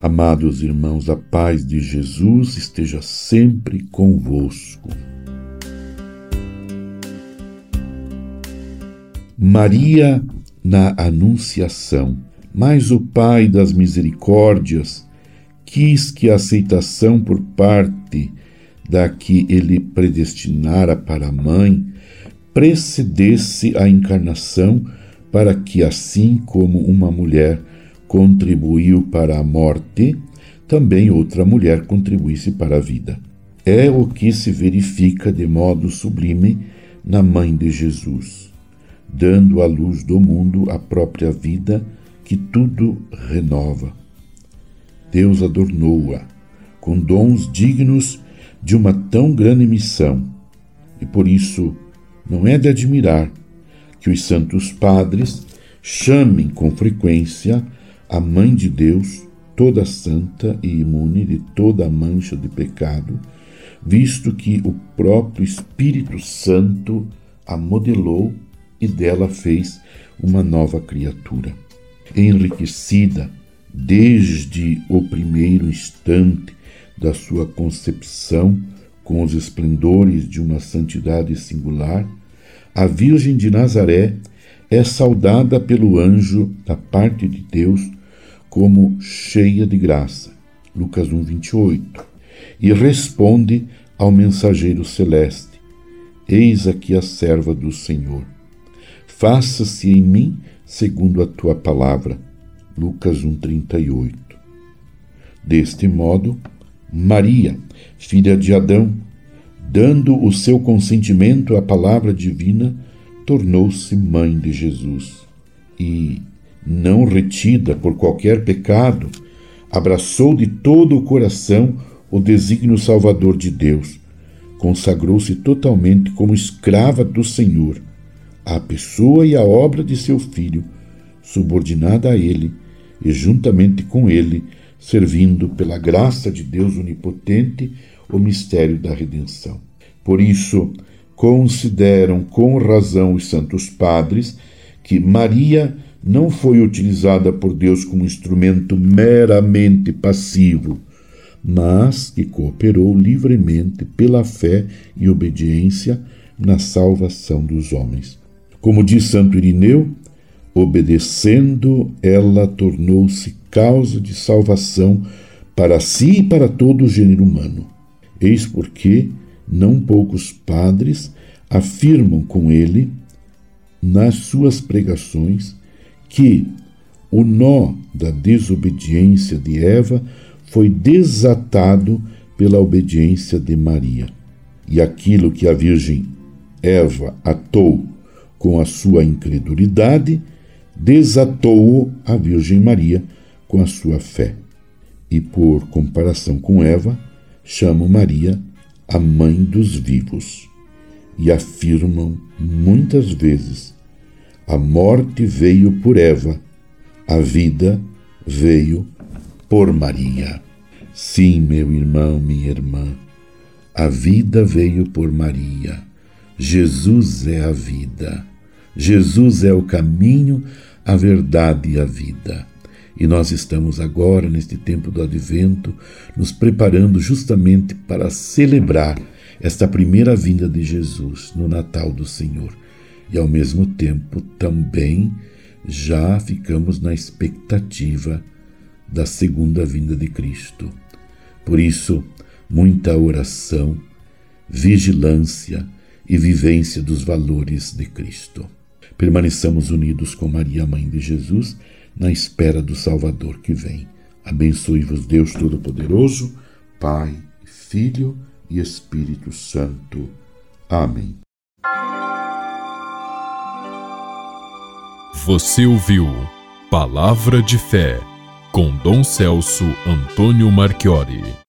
Amados irmãos, a paz de Jesus esteja sempre convosco. Maria na Anunciação, mas o Pai das Misericórdias quis que a aceitação por parte da que ele predestinara para a mãe precedesse a encarnação, para que, assim como uma mulher contribuiu para a morte, também outra mulher contribuísse para a vida. É o que se verifica de modo sublime na mãe de Jesus, dando à luz do mundo a própria vida que tudo renova. Deus adornou-a com dons dignos de uma tão grande missão, e por isso não é de admirar que os santos padres chamem com frequência a Mãe de Deus, toda santa e imune de toda mancha de pecado, visto que o próprio Espírito Santo a modelou e dela fez uma nova criatura, enriquecida desde o primeiro instante da sua concepção com os esplendores de uma santidade singular, a Virgem de Nazaré é saudada pelo anjo da parte de Deus como cheia de graça. Lucas 1, 28. E responde ao mensageiro celeste: Eis aqui a serva do Senhor. Faça-se em mim segundo a tua palavra. Lucas 1, 38. Deste modo, Maria, filha de Adão, dando o seu consentimento à palavra divina, tornou-se mãe de Jesus e, não retida por qualquer pecado, abraçou de todo o coração o desígnio salvador de Deus, consagrou-se totalmente como escrava do Senhor, à pessoa e à obra de seu filho, subordinada a ele e juntamente com ele, servindo pela graça de Deus onipotente o mistério da redenção. Por isso, consideram com razão os santos padres que Maria não foi utilizada por Deus como instrumento meramente passivo, mas que cooperou livremente pela fé e obediência na salvação dos homens. Como diz Santo Irineu, obedecendo, ela tornou-se causa de salvação para si e para todo o gênero humano. Eis porque não poucos padres afirmam com ele, nas suas pregações, que o nó da desobediência de Eva foi desatado pela obediência de Maria. E aquilo que a Virgem Eva atou com a sua incredulidade, desatou-o a Virgem Maria com a sua fé. E por comparação com Eva, chamam Maria a mãe dos vivos e afirmam muitas vezes a morte veio por Eva, a vida veio por Maria. Sim, meu irmão, minha irmã, a vida veio por Maria. Jesus é a vida. Jesus é o caminho, a verdade e a vida. E nós estamos agora, neste tempo do advento, nos preparando justamente para celebrar esta primeira vinda de Jesus no Natal do Senhor e, ao mesmo tempo, também já ficamos na expectativa da segunda vinda de Cristo. Por isso, muita oração, vigilância e vivência dos valores de Cristo. Permaneçamos unidos com Maria, Mãe de Jesus, na espera do Salvador que vem. Abençoe-vos, Deus Todo-Poderoso, Pai, Filho e Espírito Santo. Amém. Você ouviu Palavra de Fé com Dom Celso Antônio Marchiori.